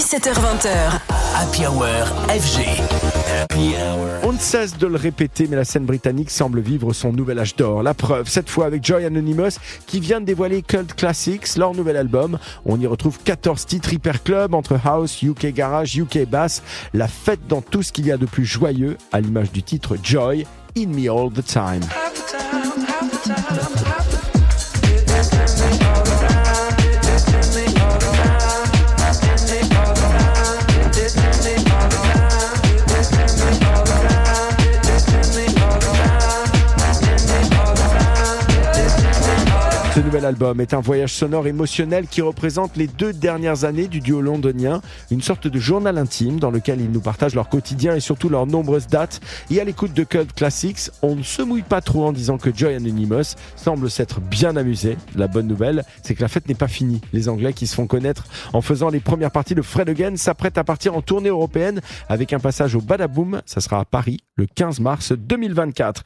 17h20h. Happy Hour FG. Happy Hour. On ne cesse de le répéter, mais la scène britannique semble vivre son nouvel âge d'or. La preuve, cette fois avec Joy Anonymous, qui vient de dévoiler Cult Classics, leur nouvel album. On y retrouve 14 titres hyper club entre house, UK garage, UK bass. La fête dans tout ce qu'il y a de plus joyeux, à l'image du titre Joy, In Me All the Time. Ce nouvel album est un voyage sonore émotionnel qui représente les deux dernières années du duo londonien, une sorte de journal intime dans lequel ils nous partagent leur quotidien et surtout leurs nombreuses dates. Et à l'écoute de Cult Classics, on ne se mouille pas trop en disant que Joy Anonymous semble s'être bien amusé. La bonne nouvelle, c'est que la fête n'est pas finie. Les Anglais qui se font connaître en faisant les premières parties de Fred Again s'apprêtent à partir en tournée européenne avec un passage au Badaboom. Ça sera à Paris le 15 mars 2024.